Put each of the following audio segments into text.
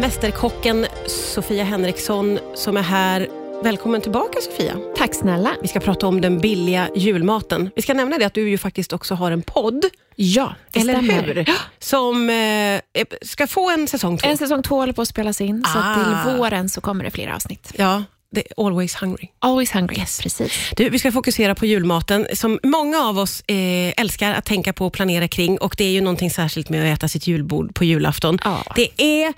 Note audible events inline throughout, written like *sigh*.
Mästerkocken Sofia Henriksson som är här. Välkommen tillbaka Sofia. Tack snälla. Vi ska prata om den billiga julmaten. Vi ska nämna det att du ju faktiskt också har en podd. Ja, det eller stämmer. hur? Som eh, ska få en säsong två. En säsong två håller på att spelas in, så Ah. till våren så kommer det fler avsnitt. Ja, Always Hungry. Always hungry. Yes. Precis. Du, vi ska fokusera på julmaten som många av oss eh, älskar att tänka på och planera kring. Och Det är ju någonting särskilt med att äta sitt julbord på julafton. Ja. Det är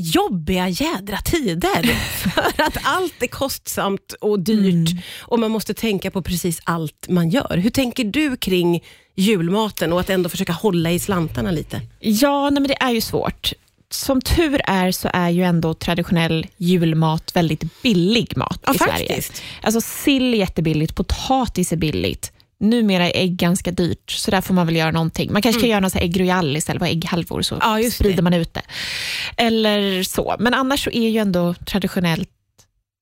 jobbiga jädra tider *laughs* för att allt är kostsamt och dyrt och man måste tänka på precis allt man gör. Hur tänker du kring julmaten och att ändå försöka hålla i slantarna lite? Ja, nej, men det är ju svårt. Som tur är så är ju ändå traditionell julmat väldigt billig mat Ja, i Sverige. faktiskt. Alltså sill är jättebilligt, potatis är billigt. Numera är ägg ganska dyrt, så där får man väl göra någonting. Man kanske kan göra någon så här istället för ägghalvor, så Mm. Ja, sprider det. man ut det. Eller så. Men annars så är ju ändå traditionellt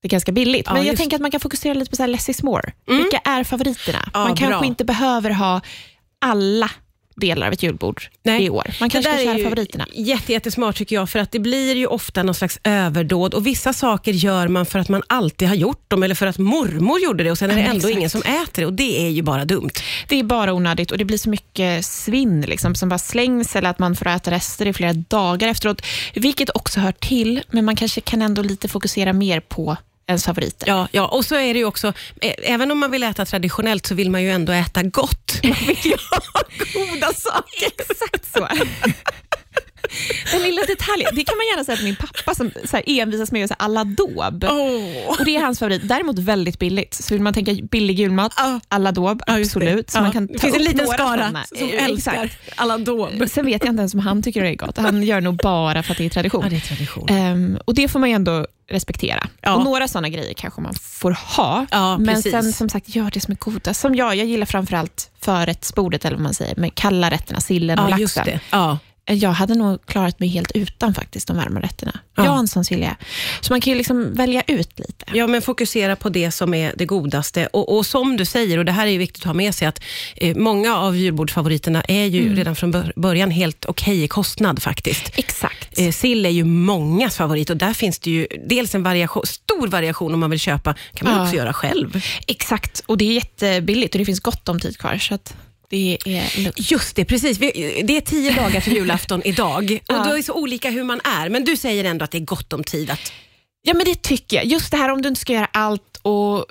det är ganska billigt. Ja, Men jag just tänker att man kan fokusera lite på så här less is more. Mm. Vilka är favoriterna? Ja, man kanske bra. inte behöver ha alla delar av ett julbord Nej. i år. Man kanske ska köra favoriterna. Jätte, jättesmart tycker jag, för att det blir ju ofta någon slags överdåd och vissa saker gör man för att man alltid har gjort dem eller för att mormor gjorde det och sen är det ändå exakt. ingen som äter det och det är ju bara dumt. Det är bara onödigt och det blir så mycket svinn liksom, som bara slängs eller att man får äta rester i flera dagar efteråt, vilket också hör till, men man kanske kan ändå lite fokusera mer på ens favoriter. Ja, ja, och så är det ju också, eh, även om man vill äta traditionellt så vill man ju ändå äta gott. Man vill ju ha goda saker. *laughs* Exakt så. *laughs* Den lilla detaljen, det kan man gärna säga till min pappa som så här, envisas med att göra. Åh. Och det är hans favorit. Däremot väldigt billigt. Så vill man tänka billig julmat, just det. absolut. Så Ja. man kan det finns en liten skara sådana. som Eh, älskar Exakt. alla daub. Sen vet jag inte ens om han tycker det är gott. Han gör nog bara för att det är tradition. Ja, det är tradition. Ehm, och Det får man ju ändå respektera. Ja. Och Några sådana grejer kanske man får ha. Ja, men precis. sen som sagt, gör det som är godast. Som jag, jag gillar framförallt förrättsbordet, eller vad man säger, med kalla rätterna, sillen och Ja, laxen. Ja. Jag hade nog klarat mig helt utan faktiskt de varma rätterna. Ja. Jag en sån vilja. Så man kan ju liksom välja ut lite. Ja, men fokusera på det som är det godaste. Och, och som du säger, och det här är ju viktigt att ha med sig, att eh, många av julbordsfavoriterna är ju redan från bör- början helt okej i kostnad faktiskt. Exakt. Eh, sill är ju mångas favorit och där finns det ju dels en variation, stor variation om man vill köpa, kan man Ja. också göra själv. Exakt. Och det är jättebilligt och det finns gott om tid kvar. Så att det är lugnt. Just det, precis. Det är tio dagar till julafton *laughs* idag och Ja. då är det så olika hur man är, men du säger ändå att det är gott om tid att... Ja, men det tycker jag. Just det här om du inte ska göra allt och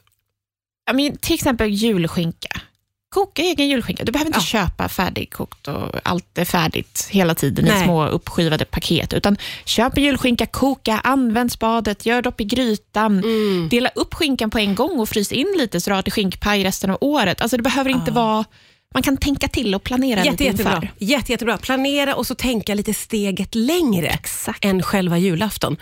ja, men till exempel julskinka. Koka egen julskinka. Du behöver inte Ja. köpa färdigkokt och allt är färdigt hela tiden Nej. i små uppskivade paket. Utan köp en julskinka, koka, använd spadet, gör dopp i grytan. Mm. Dela upp skinkan på en gång och frys in lite så du har till skinkpaj resten av året. Alltså det behöver inte vara... Man kan tänka till och planera Jätte, lite jättebra. inför. Jätte, jättebra. Planera och så tänka lite steget längre Exakt. än själva julafton.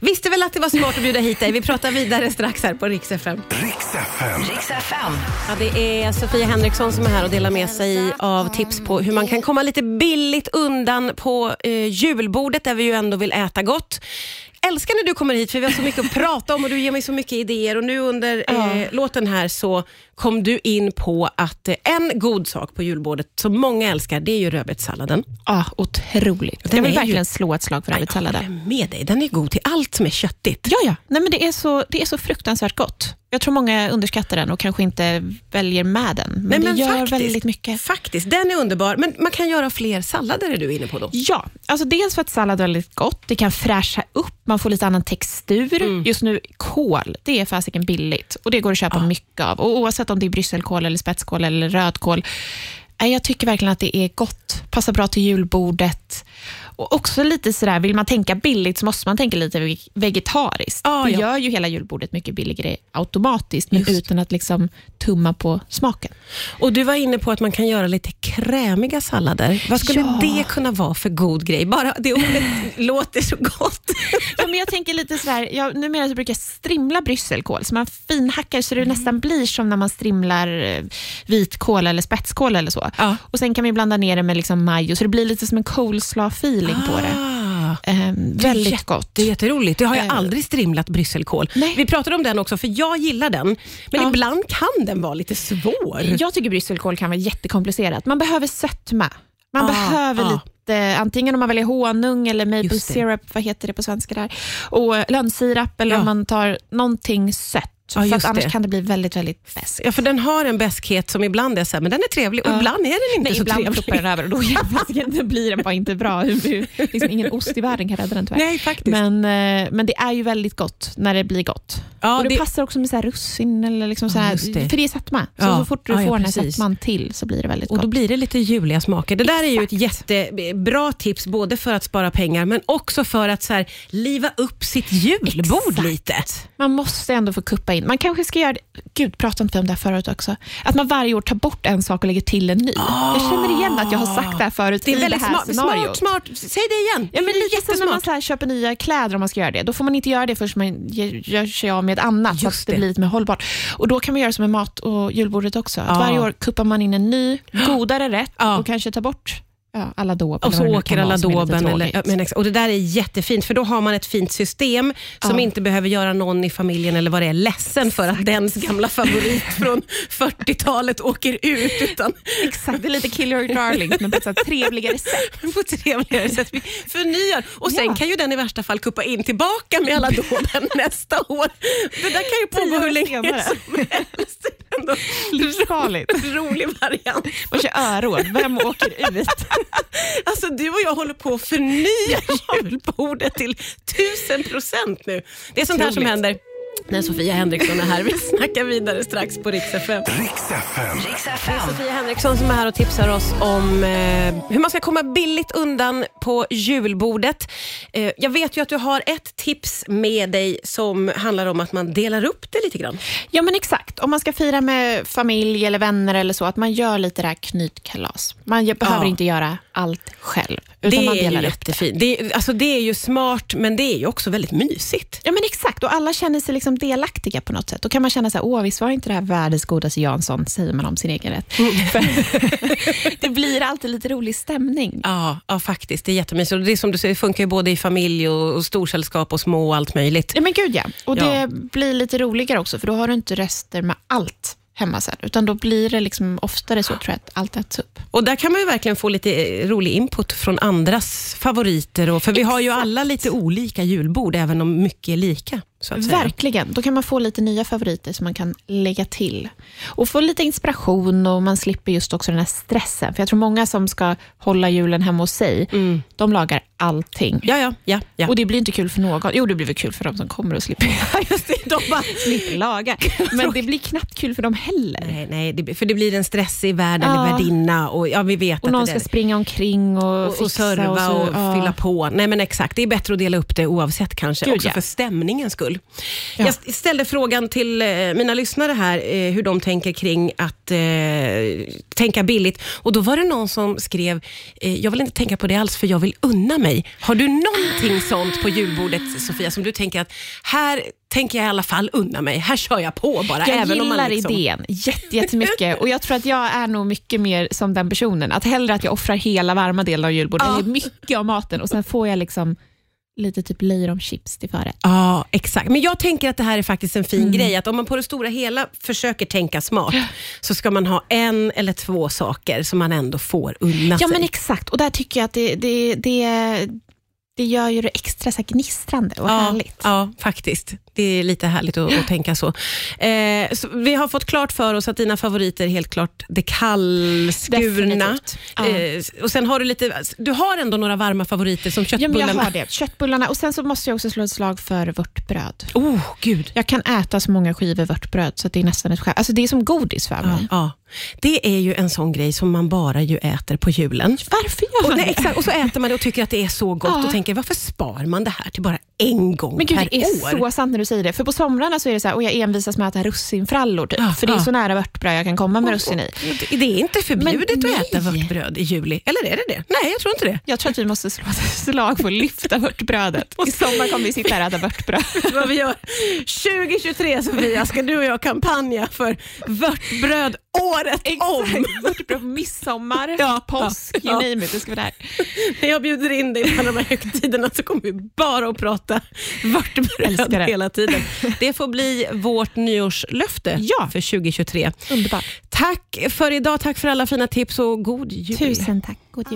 Visste väl att det var smart att bjuda hit dig. Vi pratar vidare strax här på Rix FM. Riks FM. Riks FM. Ja, det är Sofia Henriksson som är här och delar med sig av tips på hur man kan komma lite billigt undan på eh, julbordet där vi ju ändå vill äta gott. Älskar när du kommer hit för vi har så mycket att prata om och du ger mig så mycket idéer och nu under eh, låten här så kom du in på att eh, en god sak på julbordet som många älskar det är ju rödbetssalladen. Ja, otroligt. Den jag vill är ju- verkligen slå ett slag för Jag rödbetssalladen. håller med dig, den är god till allt som är köttigt. Ja, ja. Nej, men det, är så, det är så fruktansvärt gott. Jag tror många underskattar den och kanske inte väljer med den. Men, Nej, men det gör faktiskt, väldigt mycket. Faktiskt, den är underbar. Men man kan göra fler sallader är du inne på då. Ja, alltså dels för att sallad är väldigt gott. Det kan fräscha upp, man får lite annan textur. Mm. Just nu, kål, det är fasiken billigt och det går att köpa mycket av. Och oavsett om det är brysselkål, eller spetskål eller rödkål. Jag tycker verkligen att det är gott. Passar bra till julbordet. Och också lite sådär, vill man tänka billigt så måste man tänka lite veg- vegetariskt. Ja, det ja. gör ju hela julbordet mycket billigare automatiskt, men Just. utan att liksom tumma på smaken. Och Du var inne på att man kan göra lite krämiga sallader. Vad skulle Ja. det kunna vara för god grej? Bara det ordet *laughs* låter så gott. Men jag tänker lite sådär, jag, numera så brukar jag strimla brysselkål, så man finhackar så det Mm. nästan blir som när man strimlar eh, vitkål eller spetskål eller så. Ja. Och Sen kan vi blanda ner det med liksom majo, så det blir lite som en coleslaw-feeling på det. Ah, Ehm, det är väldigt jätte- gott. Det är jätteroligt. Det har jag Eh. aldrig strimlat brysselkål. Nej. Vi pratade om den också, för jag gillar den. Men Ja. ibland kan den vara lite svår. Jag tycker brysselkål kan vara jättekomplicerat. Man behöver sötma. Man Ah, behöver ah. lite eh, antingen om man väljer honung eller maple syrup, vad heter det på svenska där? Och lönnsirap eller Ja. om man tar någonting sött. Ja, för annars det. kan det bli väldigt, väldigt beskt. Ja, för den har en beskhet som ibland är så här, men den är trevlig och Ja. ibland är den inte Nej, så ibland trevlig. ploppar den över och då jävlar, *laughs* det blir den bara inte bra. Liksom, ingen ost i världen kan rädda den tyvärr. Nej, faktiskt. Men, eh, men det är ju väldigt gott när det blir gott. ja, och det, det, passar också med så russin, eller liksom så Ja, här, just det. för det är sötma. Så, Ja. så fort du Ja, ja, får den här sötman till så blir det väldigt och gott. då blir det lite juliga smaker. Det där är ju ett jättebra tips, både för att spara pengar, men också för att så här, liva upp sitt julbord Exakt. lite. Man måste ändå få kuppa in. Man kanske ska göra gud pratade inte vi om det här förut också? Att man varje år tar bort en sak och lägger till en ny. Jag känner igen att jag har sagt det här förut Det är i väldigt det här smart, scenariot. smart, smart. Säg det igen. Ja, men det är lite som när man jättesmart. så här köper nya kläder om man ska göra det. Då får man inte göra det förrän man gör sig av med annat, så Just att det, det. blir lite mer hållbart. Och Då kan man göra som med mat och julbordet också. Att Ja. Varje år kuppar man in en ny, godare rätt Ja. och kanske tar bort ja, dåp. Och så åker kan alla vara som är lite doben. Eller, ja, men, och det där är jättefint, för då har man ett fint system som Ja. inte behöver göra någon i familjen eller vad det är ledsen för att dens gamla favorit från *laughs* 40-talet åker ut. Utan Exakt, det är lite kill your darlings, men på ett trevligare sätt. *laughs* på trevligare sätt. Vi förnyar. Och sen kan ju den i värsta fall kuppa in tillbaka med alla doben *laughs* nästa år. Det där kan ju pågå hur länge senare. som helst. Livsfarligt. rolig variant. Man kör öråd, vem åker ut? *laughs* Alltså du och jag håller på att förnya julbordet till tusen procent nu. Det är sånt här som händer när Sofia Henriksson är här. Vi snackar vidare strax på Rix FM. Det är Sofia Henriksson som är här och tipsar oss om eh, hur man ska komma billigt undan på julbordet. Eh, jag vet ju att du har ett tips med dig som handlar om att man delar upp det lite grann. Ja men exakt, om man ska fira med familj eller vänner eller så, att man gör lite det här knytkalas. Man behöver inte göra allt själv, utan det man delar upp det. jättefint. Det, är- alltså, det är ju smart, men det är ju också väldigt mysigt. Ja men exakt, och alla känner sig liksom delaktiga på något sätt. Då kan man känna så här, åh visst var inte det här världens godaste Jansson, säger man om sin egen rätt. *laughs* För det blir alltid lite rolig stämning. Ja, ja faktiskt. Det är jättemysigt. Och det är som du säger, funkar ju både i familj och, och storsällskap och små och allt möjligt. Ja men gud ja, och Ja. det blir lite roligare också, för då har du inte rester med allt hemma sen, utan då blir det liksom oftare så tror jag att allt äts upp. Och där kan man ju verkligen få lite eh, rolig input från andras favoriter. Och, för vi har ju Exakt. alla lite olika julbord, även om mycket är lika. Verkligen. Då kan man få lite nya favoriter som man kan lägga till. Och få lite inspiration och man slipper just också den här stressen. För jag tror många som ska hålla julen hemma hos sig, de lagar allting. Ja, ja, ja. ja. Och det blir inte kul för någon. Jo, det blir väl kul för de som kommer och slipper, *laughs* Just det, de bara, slipper laga. *laughs* Men det blir knappt kul för dem heller. nej, nej, det, för det blir en stressig eller Ja. värdinna och ja, vi vet Och att någon ska springa omkring och, och, och serva och, så- ja. fylla på. Nej men exakt, det är bättre att dela upp det oavsett kanske, Gud, också ja. för stämningens skull. Ja. Jag st- ställde frågan till eh, mina lyssnare här, eh, hur de tänker kring att eh, tänka billigt. Och Då var det någon som skrev, eh, jag vill inte tänka på det alls för jag vill unna mig. Har du någonting sånt på julbordet Sofia, som du tänker att här tänker jag i alla fall unna mig. Här kör jag på bara. Jag även gillar om man liksom... idén jätte- jättemycket och jag tror att jag är nog mycket mer som den personen. Att hellre att jag offrar hela varma delen av julbordet, Ja. eller mycket av maten och sen får jag liksom lite typ chips till förrätt. Ja, exakt. Men jag tänker att det här är faktiskt en fin Mm. grej. Att om man på det stora hela försöker tänka smart, så ska man ha en eller två saker som man ändå får unna Ja sig. men exakt, och där tycker jag att det, det, det, det gör ju det extra så här gnistrande och ja, härligt. Ja, faktiskt. Det är lite härligt att, att tänka så. Eh, så. Vi har fått klart för oss att dina favoriter är helt klart det kallskurna. Ja. Eh, och sen har du lite, du har ändå några varma favoriter som Ja, men köttbullarna. jag har det. Köttbullarna och sen så måste jag också slå ett slag för vörtbröd. Oh, gud. Jag kan äta så många skivor vörtbröd så att det är nästan ett skämt. Alltså det är som godis för mig. Ja. Det är ju en sån grej som man bara ju äter på julen. Varför gör Och, man nej, det? exakt, och så äter man det och tycker att det är så gott Ja. och tänker varför spar man det här till bara en gång Men gud, per det är år? så sant när du säger det. För på somrarna så är det så här, och jag envisas med att äta russinfrallor. Typ, Ja, för det är ja. så nära vörtbröd jag kan komma med russin i. Det är inte förbjudet Men att äta vörtbröd i juli, eller är det det? Nej, jag tror inte det. Jag tror att vi måste slå ett slag för att lyfta vörtbrödet. I sommar kommer vi sitta här och äta vörtbröd. *laughs* Vad vi gör 2023 Sofia, ska du och jag kampanja för vörtbröd året om. Vörtbröd på midsommar, Ja, påsk, ja, you name it. Det ska vara där. När jag bjuder in dig till alla de här högtiderna så kommer vi bara att prata vörtbröd hela tiden. Det får bli vårt nyårslöfte Ja. för 2023. Underbart. Tack för idag, tack för alla fina tips och god jul. Tusen tack. God jul.